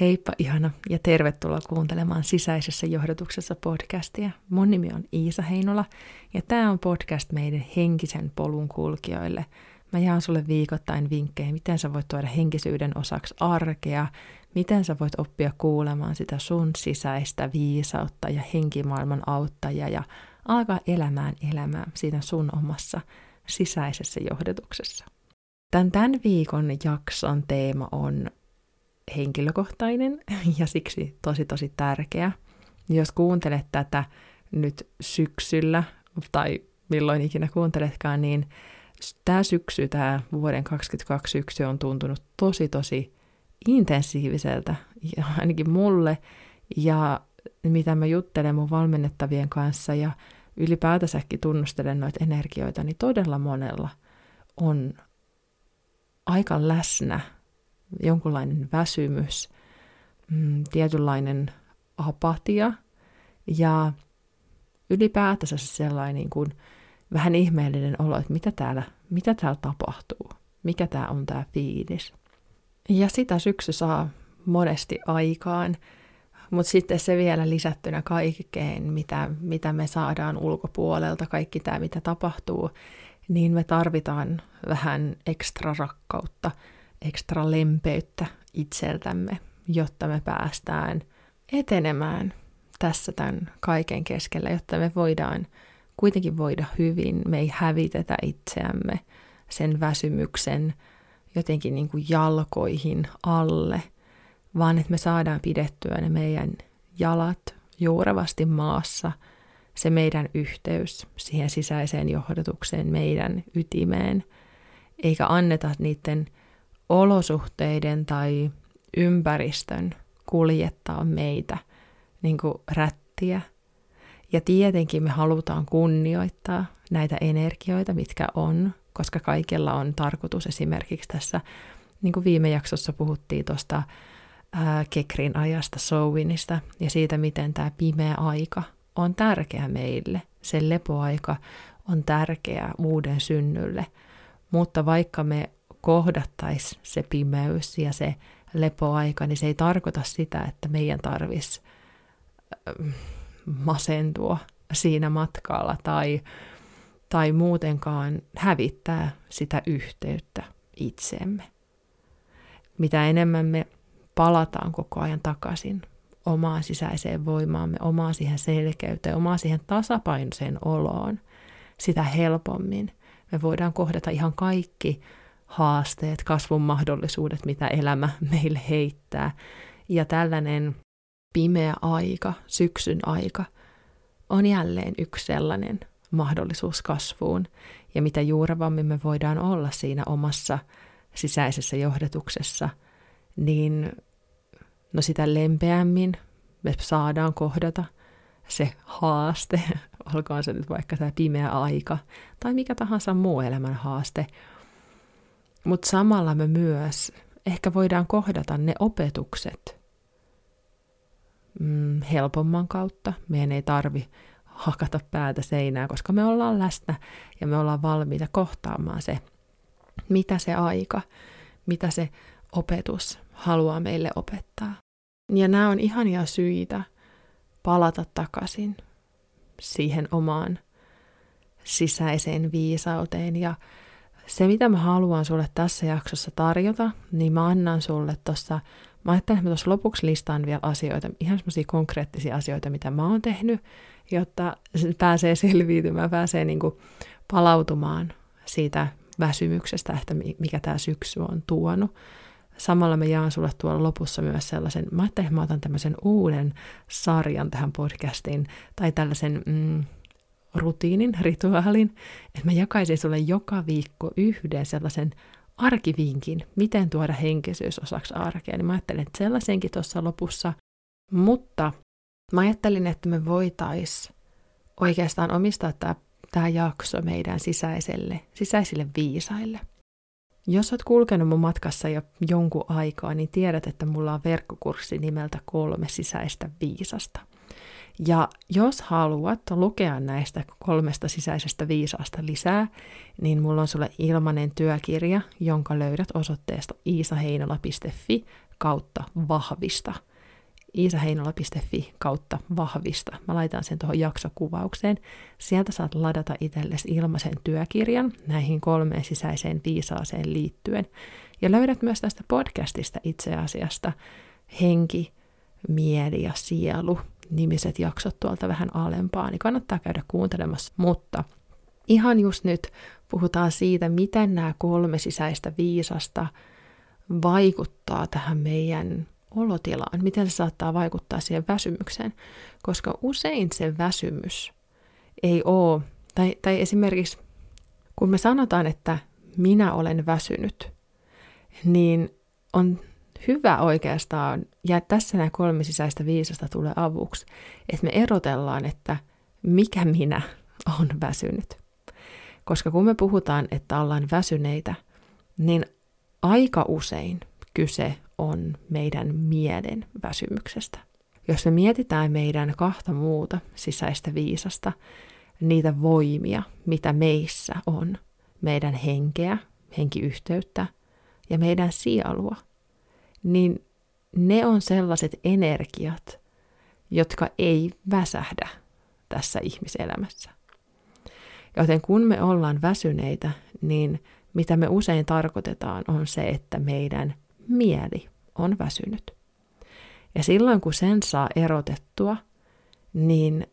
Heippa ihana ja tervetuloa kuuntelemaan Sisäisessä johdotuksessa podcastia. Mun nimi on Iisa Heinola ja tämä on podcast meidän henkisen polun kulkijoille. Mä jaan sulle viikoittain vinkkejä, miten sä voit tuoda henkisyyden osaksi arkea, miten sä voit oppia kuulemaan sitä sun sisäistä viisautta ja henkimaailman auttajia ja alkaa elämään elämää siinä sun omassa sisäisessä johdotuksessa. Tämän, tämän viikon jakson teema on henkilökohtainen ja siksi tosi tosi tärkeä. Jos kuuntelet tätä nyt syksyllä tai milloin ikinä kuunteletkaan, niin tämä syksy, tämä vuoden 2022 syksy on tuntunut tosi tosi intensiiviseltä, ainakin mulle, ja mitä mä juttelen mun valmennettavien kanssa ja ylipäätänsäkin tunnustelen noita energioita, niin todella monella on aika läsnä jonkunlainen väsymys, mm, tietynlainen apatia ja ylipäätänsä sellainen niin kuin vähän ihmeellinen olo, että mitä täällä, mitä täällä tapahtuu, mikä tämä on tämä fiilis. Ja sitä syksy saa monesti aikaan, mutta sitten se vielä lisättynä kaikkeen, mitä, mitä me saadaan ulkopuolelta, kaikki tämä, mitä tapahtuu, niin me tarvitaan vähän ekstra rakkautta – ekstra lempeyttä itseltämme, jotta me päästään etenemään tässä tämän kaiken keskellä, jotta me voidaan kuitenkin voida hyvin, me ei hävitetä itseämme sen väsymyksen jotenkin niin kuin jalkoihin alle, vaan että me saadaan pidettyä ne meidän jalat juurevasti maassa, se meidän yhteys siihen sisäiseen johdotukseen, meidän ytimeen, eikä anneta niiden olosuhteiden tai ympäristön kuljettaa meitä niin kuin rättiä. Ja tietenkin me halutaan kunnioittaa näitä energioita, mitkä on, koska kaikella on tarkoitus esimerkiksi tässä, niin kuin viime jaksossa puhuttiin tuosta Kekrin ajasta, Sowinista ja siitä, miten tämä pimeä aika on tärkeä meille. Sen lepoaika on tärkeä uuden synnylle. Mutta vaikka me kohdattaisi se pimeys ja se lepoaika, niin se ei tarkoita sitä, että meidän tarvitsisi ähm, masentua siinä matkalla tai, tai muutenkaan hävittää sitä yhteyttä itseemme. Mitä enemmän me palataan koko ajan takaisin omaan sisäiseen voimaamme, omaan siihen selkeyteen, omaan siihen tasapainoiseen oloon, sitä helpommin me voidaan kohdata ihan kaikki haasteet, kasvun mahdollisuudet, mitä elämä meille heittää. Ja tällainen pimeä aika, syksyn aika, on jälleen yksi sellainen mahdollisuus kasvuun. Ja mitä juurevammin me voidaan olla siinä omassa sisäisessä johdetuksessa, niin no sitä lempeämmin me saadaan kohdata se haaste, olkoon se nyt vaikka tämä pimeä aika tai mikä tahansa muu elämän haaste, mutta samalla me myös ehkä voidaan kohdata ne opetukset mm, helpomman kautta. Meidän ei tarvi hakata päätä seinää, koska me ollaan läsnä ja me ollaan valmiita kohtaamaan se, mitä se aika, mitä se opetus haluaa meille opettaa. Ja nämä on ihania syitä palata takaisin siihen omaan sisäiseen viisauteen ja se, mitä mä haluan sulle tässä jaksossa tarjota, niin mä annan sulle tuossa, mä ajattelin, että mä tuossa lopuksi listaan vielä asioita, ihan semmoisia konkreettisia asioita, mitä mä oon tehnyt, jotta pääsee selviytymään, pääsee niin kuin palautumaan siitä väsymyksestä, että mikä tämä syksy on tuonut. Samalla mä jaan sulle tuolla lopussa myös sellaisen, mä ajattelin, että mä otan tämmöisen uuden sarjan tähän podcastiin, tai tällaisen mm, rutiinin, rituaalin, että mä jakaisin sulle joka viikko yhden sellaisen arkivinkin, miten tuoda henkisyys osaksi arkea. Niin mä ajattelin, että sellaisenkin tuossa lopussa. Mutta mä ajattelin, että me voitais oikeastaan omistaa tämä, tämä jakso meidän sisäiselle, sisäisille viisaille. Jos oot kulkenut mun matkassa jo jonkun aikaa, niin tiedät, että mulla on verkkokurssi nimeltä kolme sisäistä viisasta – ja jos haluat lukea näistä kolmesta sisäisestä viisaasta lisää, niin mulla on sulle ilmainen työkirja, jonka löydät osoitteesta iisaheinola.fi kautta vahvista. iisaheinola.fi kautta vahvista. Mä laitan sen tuohon jaksokuvaukseen. Sieltä saat ladata itsellesi ilmaisen työkirjan näihin kolmeen sisäiseen viisaaseen liittyen. Ja löydät myös tästä podcastista itse asiasta henki, mieli ja sielu nimiset jaksot tuolta vähän alempaa, niin kannattaa käydä kuuntelemassa. Mutta ihan just nyt puhutaan siitä, miten nämä kolme sisäistä viisasta vaikuttaa tähän meidän olotilaan, miten se saattaa vaikuttaa siihen väsymykseen, koska usein se väsymys ei ole, tai, tai esimerkiksi kun me sanotaan, että minä olen väsynyt, niin on hyvä oikeastaan, ja tässä nämä kolme sisäistä viisasta tulee avuksi, että me erotellaan, että mikä minä on väsynyt. Koska kun me puhutaan, että ollaan väsyneitä, niin aika usein kyse on meidän mielen väsymyksestä. Jos me mietitään meidän kahta muuta sisäistä viisasta, niitä voimia, mitä meissä on, meidän henkeä, henkiyhteyttä ja meidän sielua, niin ne on sellaiset energiat, jotka ei väsähdä tässä ihmiselämässä. Joten kun me ollaan väsyneitä, niin mitä me usein tarkoitetaan on se, että meidän mieli on väsynyt. Ja silloin kun sen saa erotettua, niin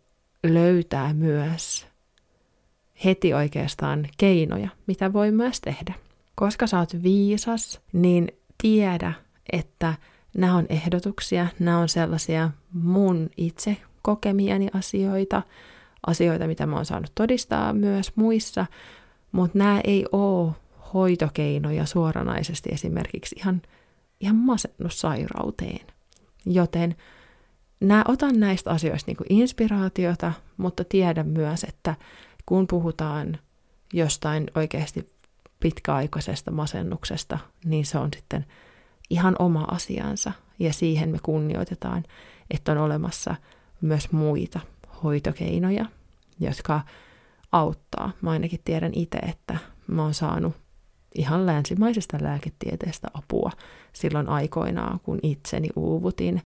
löytää myös heti oikeastaan keinoja, mitä voi myös tehdä. Koska sä oot viisas, niin tiedä, että nämä on ehdotuksia, nämä on sellaisia mun itse kokemiani asioita, asioita, mitä mä oon saanut todistaa myös muissa, mutta nämä ei ole hoitokeinoja suoranaisesti esimerkiksi ihan, ihan masennussairauteen. Joten nämä, otan näistä asioista niin inspiraatiota, mutta tiedän myös, että kun puhutaan jostain oikeasti pitkäaikaisesta masennuksesta, niin se on sitten ihan oma asiansa ja siihen me kunnioitetaan, että on olemassa myös muita hoitokeinoja, jotka auttaa. Mä ainakin tiedän itse, että mä oon saanut ihan länsimaisesta lääketieteestä apua silloin aikoinaan, kun itseni uuvutin.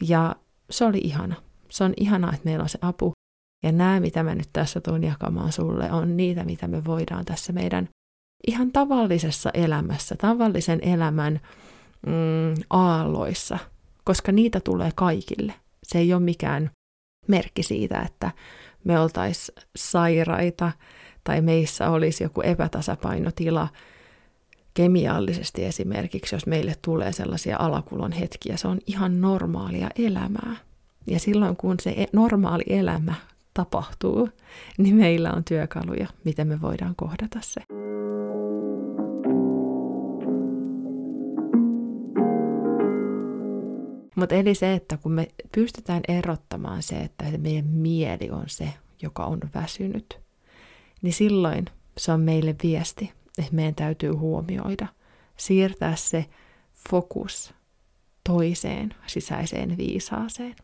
Ja se oli ihana. Se on ihanaa, että meillä on se apu. Ja nämä, mitä mä nyt tässä tuun jakamaan sulle, on niitä, mitä me voidaan tässä meidän ihan tavallisessa elämässä, tavallisen elämän mm, aalloissa, koska niitä tulee kaikille. Se ei ole mikään merkki siitä, että me oltaisiin sairaita tai meissä olisi joku epätasapainotila kemiallisesti esimerkiksi, jos meille tulee sellaisia alakulon hetkiä. Se on ihan normaalia elämää. Ja silloin kun se e-, normaali elämä tapahtuu, niin meillä on työkaluja, miten me voidaan kohdata se. Mutta eli se, että kun me pystytään erottamaan se, että meidän mieli on se, joka on väsynyt, niin silloin se on meille viesti, että meidän täytyy huomioida, siirtää se fokus toiseen sisäiseen viisaaseen.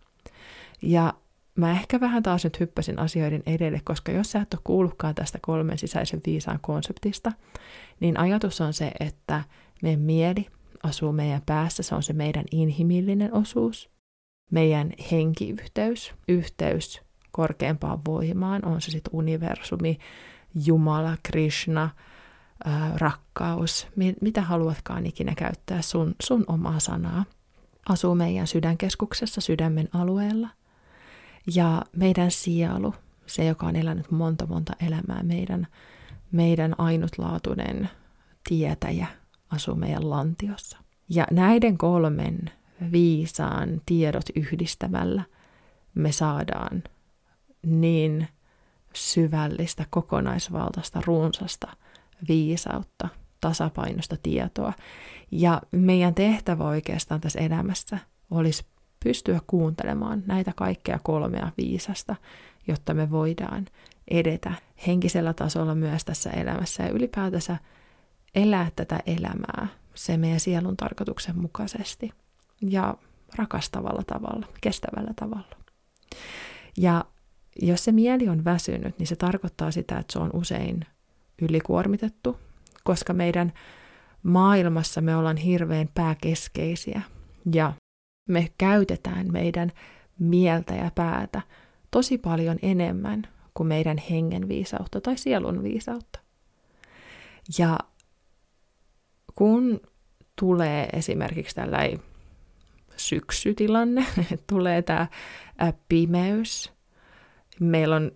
Ja mä ehkä vähän taas nyt hyppäsin asioiden edelle, koska jos sä et ole kuullutkaan tästä kolmen sisäisen viisaan konseptista, niin ajatus on se, että meidän mieli asuu meidän päässä, se on se meidän inhimillinen osuus, meidän henkiyhteys, yhteys korkeampaan voimaan, on se sitten universumi, Jumala, Krishna, ää, rakkaus, mi- mitä haluatkaan ikinä käyttää sun, sun omaa sanaa, asuu meidän sydänkeskuksessa, sydämen alueella. Ja meidän sielu, se joka on elänyt monta monta elämää, meidän, meidän ainutlaatuinen tietäjä, asuu meidän lantiossa. Ja näiden kolmen viisaan tiedot yhdistämällä me saadaan niin syvällistä, kokonaisvaltaista, runsasta viisautta, tasapainosta tietoa. Ja meidän tehtävä oikeastaan tässä elämässä olisi pystyä kuuntelemaan näitä kaikkea kolmea viisasta, jotta me voidaan edetä henkisellä tasolla myös tässä elämässä ja ylipäätänsä elää tätä elämää se meidän sielun tarkoituksen mukaisesti ja rakastavalla tavalla, kestävällä tavalla. Ja jos se mieli on väsynyt, niin se tarkoittaa sitä, että se on usein ylikuormitettu, koska meidän maailmassa me ollaan hirveän pääkeskeisiä Ja me käytetään meidän mieltä ja päätä tosi paljon enemmän kuin meidän hengen viisautta tai sielun viisautta. Ja kun tulee esimerkiksi tällainen syksytilanne, tulee tämä pimeys, meillä on,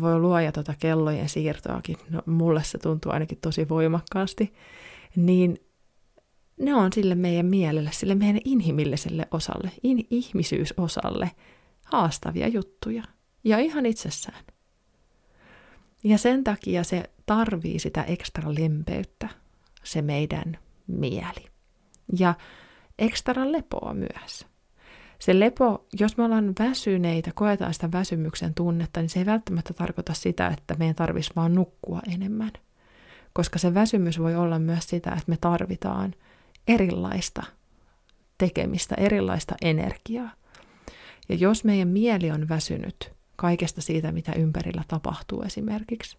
voi luoja tuota kellojen siirtoakin, no mulle se tuntuu ainakin tosi voimakkaasti, niin ne on sille meidän mielelle, sille meidän inhimilliselle osalle, in, ihmisyysosalle haastavia juttuja. Ja ihan itsessään. Ja sen takia se tarvii sitä ekstra lempeyttä, se meidän mieli. Ja ekstra lepoa myös. Se lepo, jos me ollaan väsyneitä, koetaan sitä väsymyksen tunnetta, niin se ei välttämättä tarkoita sitä, että meidän tarvitsisi vaan nukkua enemmän. Koska se väsymys voi olla myös sitä, että me tarvitaan erilaista tekemistä, erilaista energiaa. Ja jos meidän mieli on väsynyt kaikesta siitä, mitä ympärillä tapahtuu esimerkiksi,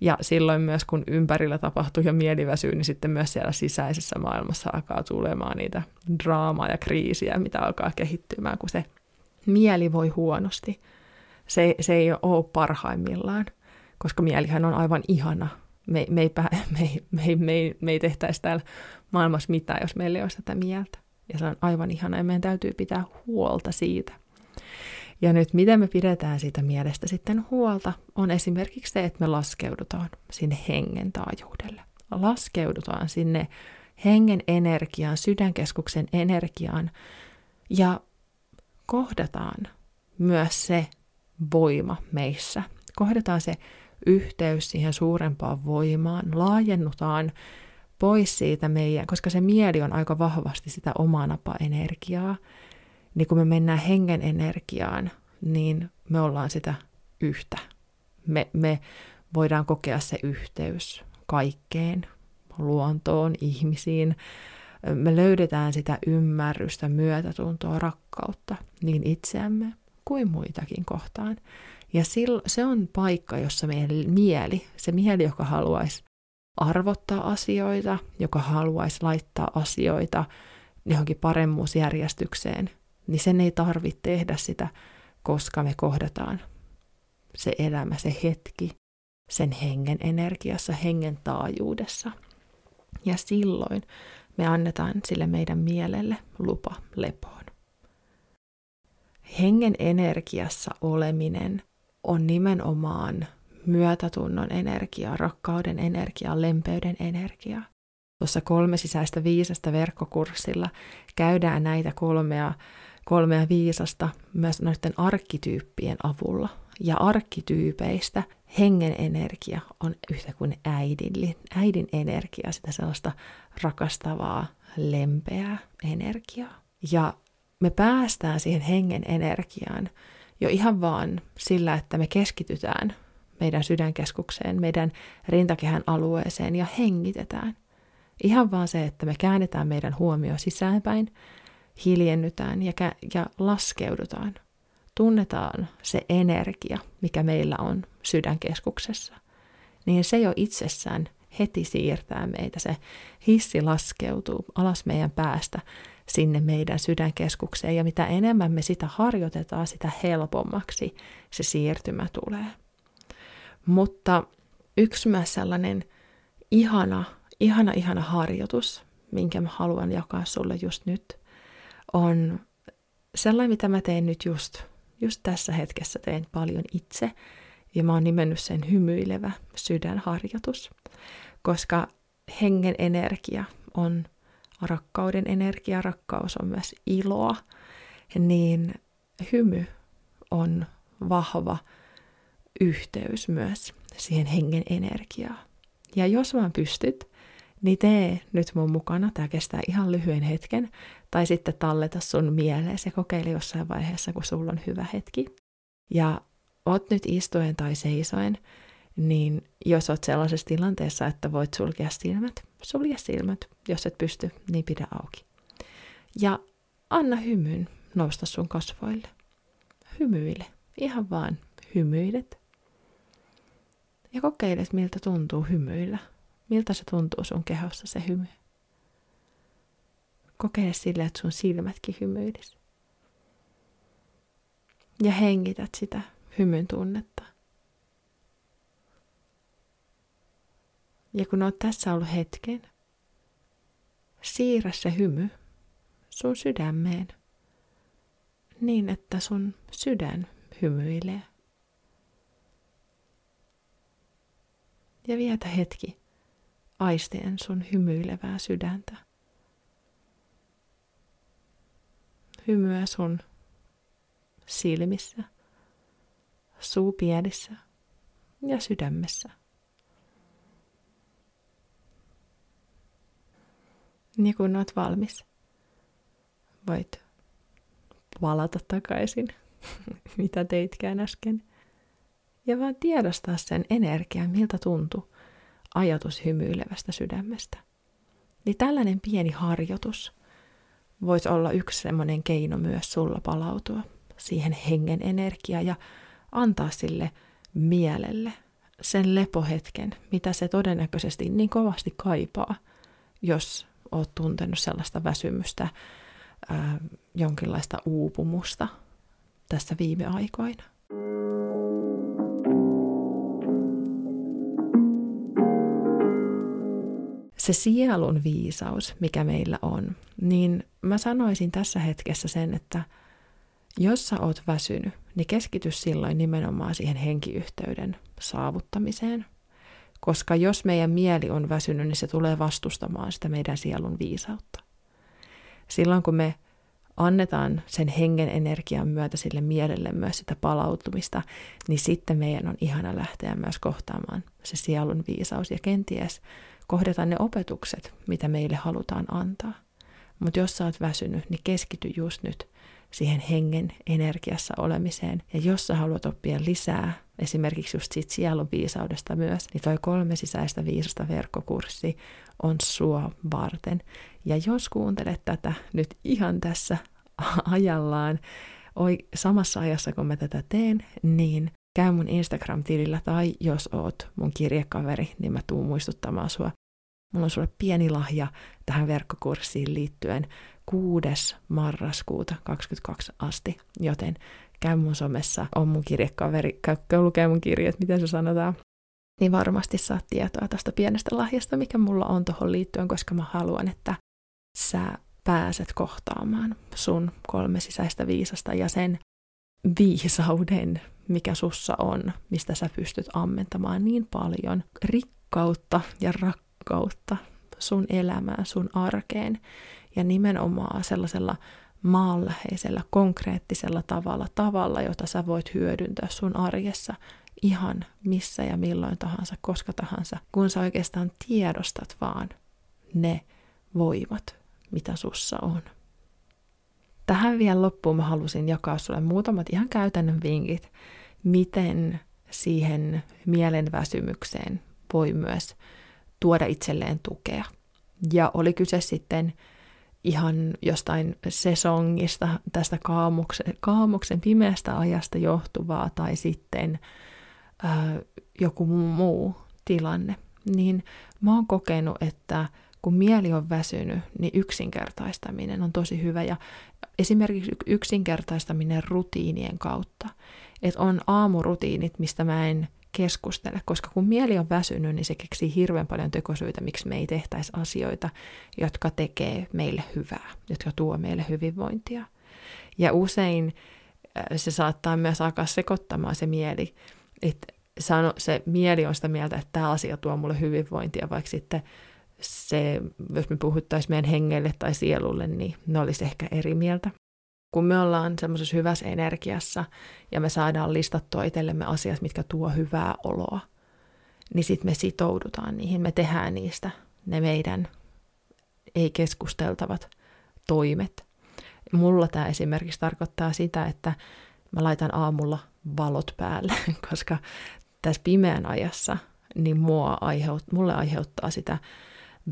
ja silloin myös, kun ympärillä tapahtuu ja mieli väsyy, niin sitten myös siellä sisäisessä maailmassa alkaa tulemaan niitä draamaa ja kriisiä, mitä alkaa kehittymään, kun se mieli voi huonosti. Se, se ei ole parhaimmillaan, koska mielihän on aivan ihana. Me, me, ei, me, me, me, me ei tehtäisi täällä maailmassa mitään, jos meillä ei olisi tätä mieltä. Ja se on aivan ihana ja meidän täytyy pitää huolta siitä. Ja nyt miten me pidetään siitä mielestä sitten huolta, on esimerkiksi se, että me laskeudutaan sinne hengen taajuudelle. Laskeudutaan sinne hengen energiaan, sydänkeskuksen energiaan ja kohdataan myös se voima meissä. Kohdataan se yhteys siihen suurempaan voimaan, laajennutaan pois siitä meidän, koska se mieli on aika vahvasti sitä omanapa energiaa, niin kun me mennään hengen energiaan, niin me ollaan sitä yhtä. Me, me voidaan kokea se yhteys kaikkeen, luontoon, ihmisiin. Me löydetään sitä ymmärrystä, myötätuntoa, rakkautta niin itseämme kuin muitakin kohtaan. Ja se on paikka, jossa meidän mieli, se mieli, joka haluaisi arvottaa asioita, joka haluaisi laittaa asioita johonkin paremmuusjärjestykseen, niin sen ei tarvitse tehdä sitä, koska me kohdataan se elämä, se hetki, sen hengen energiassa, hengen taajuudessa. Ja silloin me annetaan sille meidän mielelle lupa lepoon. Hengen energiassa oleminen on nimenomaan myötätunnon energia, rakkauden energia, lempeyden energia. Tuossa kolme sisäistä viisasta verkkokurssilla käydään näitä kolmea, kolmea viisasta myös noiden arkkityyppien avulla. Ja arkkityypeistä hengen energia on yhtä kuin äidin, äidin energia, sitä sellaista rakastavaa, lempeää energiaa. Ja me päästään siihen hengen energiaan jo ihan vaan sillä, että me keskitytään meidän sydänkeskukseen, meidän rintakehän alueeseen ja hengitetään. Ihan vaan se, että me käännetään meidän huomio sisäänpäin, hiljennytään ja, kä- ja laskeudutaan. Tunnetaan se energia, mikä meillä on sydänkeskuksessa. Niin se jo itsessään heti siirtää meitä. Se hissi laskeutuu alas meidän päästä sinne meidän sydänkeskukseen ja mitä enemmän me sitä harjoitetaan, sitä helpommaksi se siirtymä tulee. Mutta yksi myös sellainen ihana, ihana, ihana harjoitus, minkä mä haluan jakaa sulle just nyt, on sellainen, mitä mä teen nyt just, just tässä hetkessä, teen paljon itse. Ja mä oon nimennyt sen hymyilevä sydänharjoitus, koska hengen energia on rakkauden energia, rakkaus on myös iloa, niin hymy on vahva yhteys myös siihen hengen energiaan. Ja jos vaan pystyt, niin tee nyt mun mukana. Tämä kestää ihan lyhyen hetken. Tai sitten talleta sun mieleen ja kokeile jossain vaiheessa, kun sulla on hyvä hetki. Ja oot nyt istuen tai seisoen, niin jos oot sellaisessa tilanteessa, että voit sulkea silmät, sulje silmät. Jos et pysty, niin pidä auki. Ja anna hymyn nousta sun kasvoille. Hymyile. Ihan vaan hymyilet ja kokeilet, miltä tuntuu hymyillä. Miltä se tuntuu sun kehossa se hymy. Kokeile sille, että sun silmätkin hymyilis. Ja hengität sitä hymyn tunnetta. Ja kun oot tässä ollut hetken, siirrä se hymy sun sydämeen niin, että sun sydän hymyilee. Ja vietä hetki aistien sun hymyilevää sydäntä. Hymyä sun silmissä, suupielissä ja sydämessä. Ja kun oot valmis, voit palata takaisin, mitä teitkään äsken. Ja vaan tiedostaa sen energian, miltä tuntui ajatus hymyilevästä sydämestä. Niin tällainen pieni harjoitus voisi olla yksi semmoinen keino myös sulla palautua siihen hengen energiaan ja antaa sille mielelle sen lepohetken, mitä se todennäköisesti niin kovasti kaipaa, jos oot tuntenut sellaista väsymystä, ää, jonkinlaista uupumusta tässä viime aikoina. Se sielun viisaus, mikä meillä on, niin mä sanoisin tässä hetkessä sen, että jos sä oot väsynyt, niin keskity silloin nimenomaan siihen henkiyhteyden saavuttamiseen. Koska jos meidän mieli on väsynyt, niin se tulee vastustamaan sitä meidän sielun viisautta. Silloin kun me annetaan sen hengen energian myötä sille mielelle myös sitä palautumista, niin sitten meidän on ihana lähteä myös kohtaamaan se sielun viisaus ja kenties kohdata ne opetukset, mitä meille halutaan antaa. Mutta jos sä oot väsynyt, niin keskity just nyt siihen hengen energiassa olemiseen. Ja jos sä haluat oppia lisää, esimerkiksi just siitä sielun viisaudesta myös, niin toi kolme sisäistä viisasta verkkokurssi on sua varten. Ja jos kuuntelet tätä nyt ihan tässä ajallaan, samassa ajassa kun mä tätä teen, niin käy mun Instagram-tilillä tai jos oot mun kirjekaveri, niin mä tuun muistuttamaan sua. Mulla on sulle pieni lahja tähän verkkokurssiin liittyen 6. marraskuuta 2022 asti, joten käy mun somessa, on mun kirjekaveri, käy lukee mun kirjat, miten se sanotaan, niin varmasti saat tietoa tästä pienestä lahjasta, mikä mulla on tuohon liittyen, koska mä haluan, että sä pääset kohtaamaan sun kolme sisäistä viisasta ja sen viisauden, mikä sussa on, mistä sä pystyt ammentamaan niin paljon rikkautta ja rakkautta sun elämään, sun arkeen ja nimenomaan sellaisella maanläheisellä, konkreettisella tavalla, tavalla, jota sä voit hyödyntää sun arjessa ihan missä ja milloin tahansa, koska tahansa, kun sä oikeastaan tiedostat vaan ne voimat, mitä sussa on. Tähän vielä loppuun mä halusin jakaa sulle muutamat ihan käytännön vinkit, miten siihen mielenväsymykseen voi myös tuoda itselleen tukea. Ja oli kyse sitten ihan jostain sesongista, tästä kaamuksen, kaamuksen pimeästä ajasta johtuvaa tai sitten ää, joku muu tilanne, niin mä oon kokenut, että kun mieli on väsynyt, niin yksinkertaistaminen on tosi hyvä ja esimerkiksi yksinkertaistaminen rutiinien kautta. Että on aamurutiinit, mistä mä en keskustele, koska kun mieli on väsynyt, niin se keksii hirveän paljon tekosyitä, miksi me ei tehtäisi asioita, jotka tekee meille hyvää, jotka tuo meille hyvinvointia. Ja usein äh, se saattaa myös alkaa sekoittamaan se mieli, että se mieli on sitä mieltä, että tämä asia tuo mulle hyvinvointia, vaikka sitten se, jos me puhuttaisiin meidän hengelle tai sielulle, niin ne olisi ehkä eri mieltä. Kun me ollaan semmoisessa hyvässä energiassa ja me saadaan listattua itsellemme asiat, mitkä tuo hyvää oloa, niin sitten me sitoudutaan niihin, me tehdään niistä ne meidän ei-keskusteltavat toimet. Mulla tämä esimerkiksi tarkoittaa sitä, että mä laitan aamulla valot päälle, koska tässä pimeän ajassa niin mua aiheut, mulle aiheuttaa sitä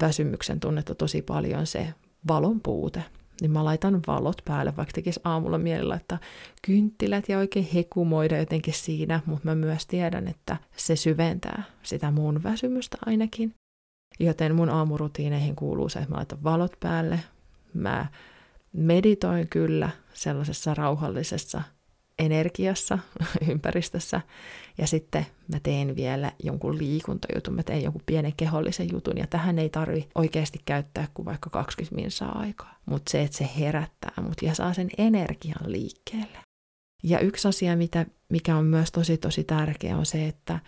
väsymyksen tunnetta tosi paljon se valon puute. Niin mä laitan valot päälle, vaikka tekisi aamulla mielellä, että kynttilät ja oikein hekumoida jotenkin siinä, mutta mä myös tiedän, että se syventää sitä mun väsymystä ainakin. Joten mun aamurutiineihin kuuluu se, että mä laitan valot päälle, Mä meditoin kyllä sellaisessa rauhallisessa energiassa, ympäristössä. Ja sitten mä teen vielä jonkun liikuntajutun, mä teen jonkun pienen kehollisen jutun, ja tähän ei tarvi oikeasti käyttää kuin vaikka 20 minsaa aikaa. Mutta se, että se herättää mut ja saa sen energian liikkeelle. Ja yksi asia, mitä, mikä on myös tosi tosi tärkeä, on se, että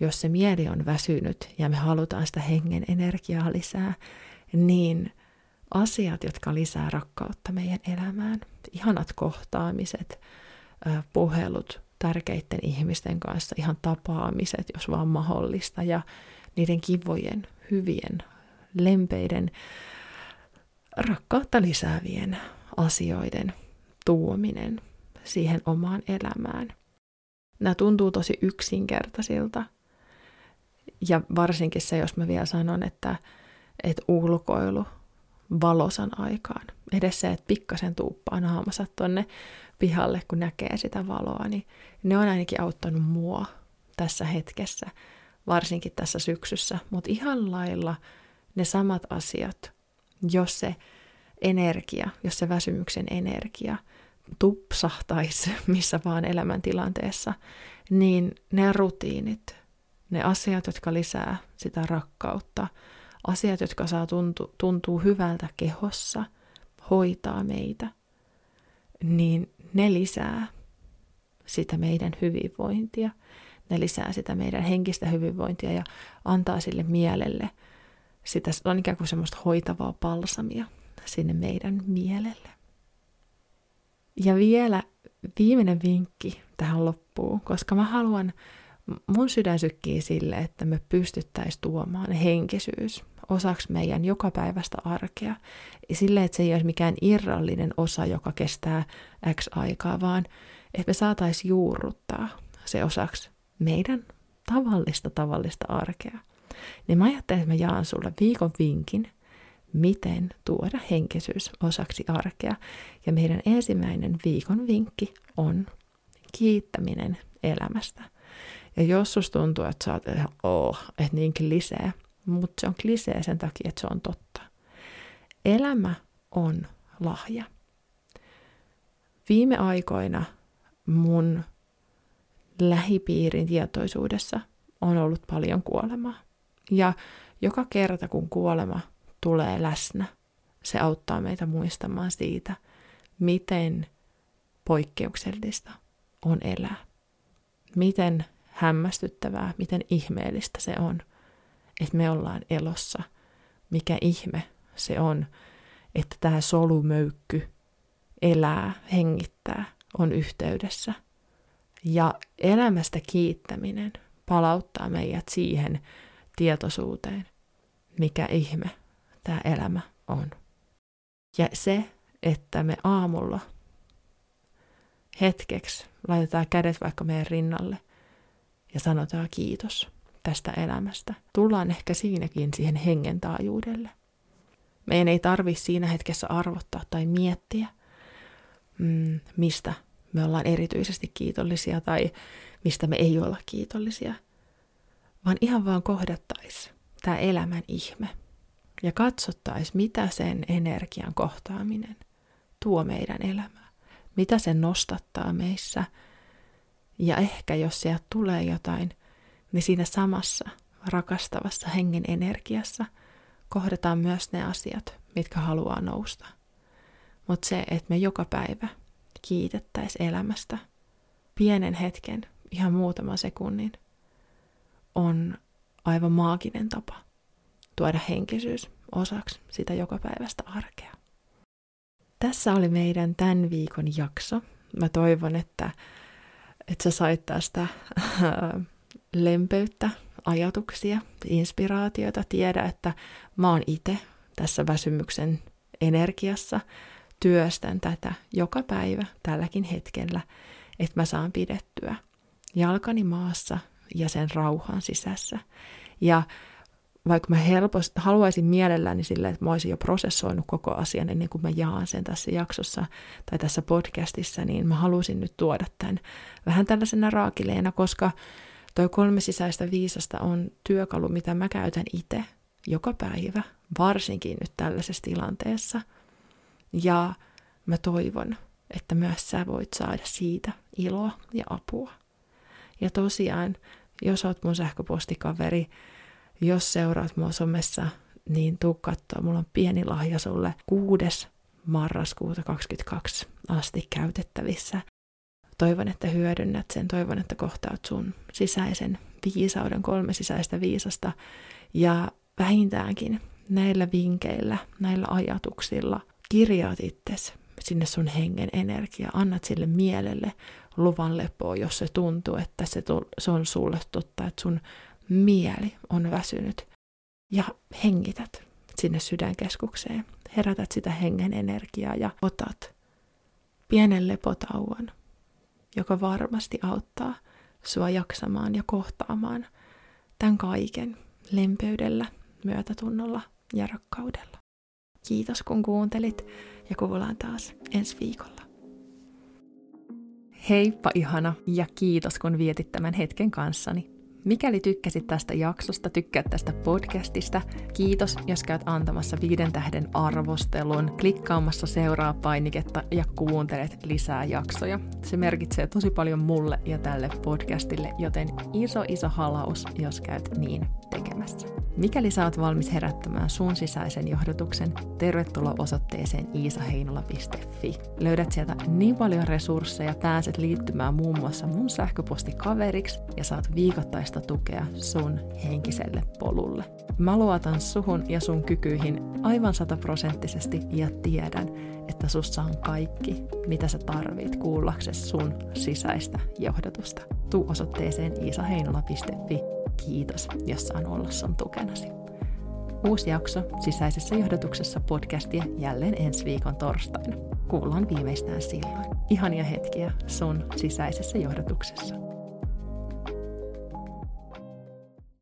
jos se mieli on väsynyt ja me halutaan sitä hengen energiaa lisää, niin asiat, jotka lisää rakkautta meidän elämään, ihanat kohtaamiset, puhelut tärkeiden ihmisten kanssa, ihan tapaamiset, jos vaan mahdollista, ja niiden kivojen, hyvien, lempeiden, rakkautta lisäävien asioiden tuominen siihen omaan elämään. Nämä tuntuu tosi yksinkertaisilta. Ja varsinkin se, jos mä vielä sanon, että, että ulkoilu valosan aikaan. Edes se, että pikkasen tuuppaa naamansa tonne pihalle, kun näkee sitä valoa, niin ne on ainakin auttanut mua tässä hetkessä, varsinkin tässä syksyssä. Mutta ihan lailla ne samat asiat, jos se energia, jos se väsymyksen energia tupsahtaisi missä vaan elämäntilanteessa, niin ne rutiinit, ne asiat, jotka lisää sitä rakkautta, asiat, jotka saa tuntu, tuntuu hyvältä kehossa, hoitaa meitä, niin ne lisää sitä meidän hyvinvointia. Ne lisää sitä meidän henkistä hyvinvointia ja antaa sille mielelle sitä, on ikään kuin semmoista hoitavaa palsamia sinne meidän mielelle. Ja vielä viimeinen vinkki tähän loppuun, koska mä haluan, mun sydän sykkii sille, että me pystyttäisiin tuomaan henkisyys osaksi meidän jokapäiväistä arkea. Sille, että se ei olisi mikään irrallinen osa, joka kestää X aikaa, vaan että me saataisiin juurruttaa se osaksi meidän tavallista tavallista arkea. Niin mä ajattelin, että mä jaan sulle viikon vinkin, miten tuoda henkisyys osaksi arkea. Ja meidän ensimmäinen viikon vinkki on kiittäminen elämästä. Ja jos susta tuntuu, että sä oot, oh, että niinkin lisää, mutta se on klisee sen takia, että se on totta. Elämä on lahja. Viime aikoina mun lähipiirin tietoisuudessa on ollut paljon kuolemaa. Ja joka kerta, kun kuolema tulee läsnä, se auttaa meitä muistamaan siitä, miten poikkeuksellista on elää. Miten hämmästyttävää, miten ihmeellistä se on – että me ollaan elossa. Mikä ihme se on, että tämä solumöykky elää, hengittää, on yhteydessä. Ja elämästä kiittäminen palauttaa meidät siihen tietoisuuteen, mikä ihme tämä elämä on. Ja se, että me aamulla hetkeksi laitetaan kädet vaikka meidän rinnalle ja sanotaan kiitos tästä elämästä. Tullaan ehkä siinäkin siihen hengen taajuudelle. Meidän ei tarvi siinä hetkessä arvottaa tai miettiä, mm, mistä me ollaan erityisesti kiitollisia tai mistä me ei olla kiitollisia, vaan ihan vaan kohdattais tämä elämän ihme ja katsottais, mitä sen energian kohtaaminen tuo meidän elämään, mitä se nostattaa meissä ja ehkä jos sieltä tulee jotain niin siinä samassa rakastavassa hengen energiassa kohdataan myös ne asiat, mitkä haluaa nousta. Mutta se, että me joka päivä kiitettäisiin elämästä pienen hetken, ihan muutaman sekunnin, on aivan maaginen tapa tuoda henkisyys osaksi sitä joka päivästä arkea. Tässä oli meidän tämän viikon jakso. Mä toivon, että, että sä sait tästä lempeyttä, ajatuksia, inspiraatiota, tiedä, että mä oon itse tässä väsymyksen energiassa, työstän tätä joka päivä tälläkin hetkellä, että mä saan pidettyä jalkani maassa ja sen rauhan sisässä. Ja vaikka mä helposti haluaisin mielelläni sille, että mä olisin jo prosessoinut koko asian ennen kuin mä jaan sen tässä jaksossa tai tässä podcastissa, niin mä halusin nyt tuoda tämän vähän tällaisena raakileena, koska Toi kolme sisäistä viisasta on työkalu, mitä mä käytän itse joka päivä, varsinkin nyt tällaisessa tilanteessa. Ja mä toivon, että myös sä voit saada siitä iloa ja apua. Ja tosiaan, jos oot mun sähköpostikaveri, jos seuraat mua somessa, niin tuu katsoa. Mulla on pieni lahja sulle 6. marraskuuta 2022 asti käytettävissä. Toivon, että hyödynnät sen. Toivon, että kohtaat sun sisäisen viisauden, kolme sisäistä viisasta. Ja vähintäänkin näillä vinkeillä, näillä ajatuksilla kirjaat itsesi sinne sun hengen energia, annat sille mielelle luvan lepoa, jos se tuntuu, että se, se on sulle totta, että sun mieli on väsynyt. Ja hengität sinne sydänkeskukseen, herätät sitä hengen energiaa ja otat pienen lepotauon, joka varmasti auttaa sua jaksamaan ja kohtaamaan tämän kaiken lempeydellä, myötätunnolla ja rakkaudella. Kiitos kun kuuntelit ja kuullaan taas ensi viikolla. Heippa ihana ja kiitos kun vietit tämän hetken kanssani. Mikäli tykkäsit tästä jaksosta, tykkäät tästä podcastista, kiitos, jos käyt antamassa viiden tähden arvostelun, klikkaamassa seuraa painiketta ja kuuntelet lisää jaksoja. Se merkitsee tosi paljon mulle ja tälle podcastille, joten iso iso halaus, jos käyt niin tekemässä. Mikäli oot valmis herättämään sun sisäisen johdotuksen, tervetuloa osoitteeseen iisaheinola.fi. Löydät sieltä niin paljon resursseja, pääset liittymään muun muassa mun sähköpostikaveriksi ja saat viikoittaista tukea sun henkiselle polulle. Mä luotan suhun ja sun kykyihin aivan sataprosenttisesti ja tiedän, että sussa on kaikki, mitä sä tarvit kuullaksesi sun sisäistä johdotusta. Tuu osoitteeseen iisaheinola.fi Kiitos, jos saan olla sun tukenasi. Uusi jakso sisäisessä johdotuksessa podcastia jälleen ensi viikon torstaina. Kuullaan viimeistään silloin. Ihania hetkiä sun sisäisessä johdotuksessa.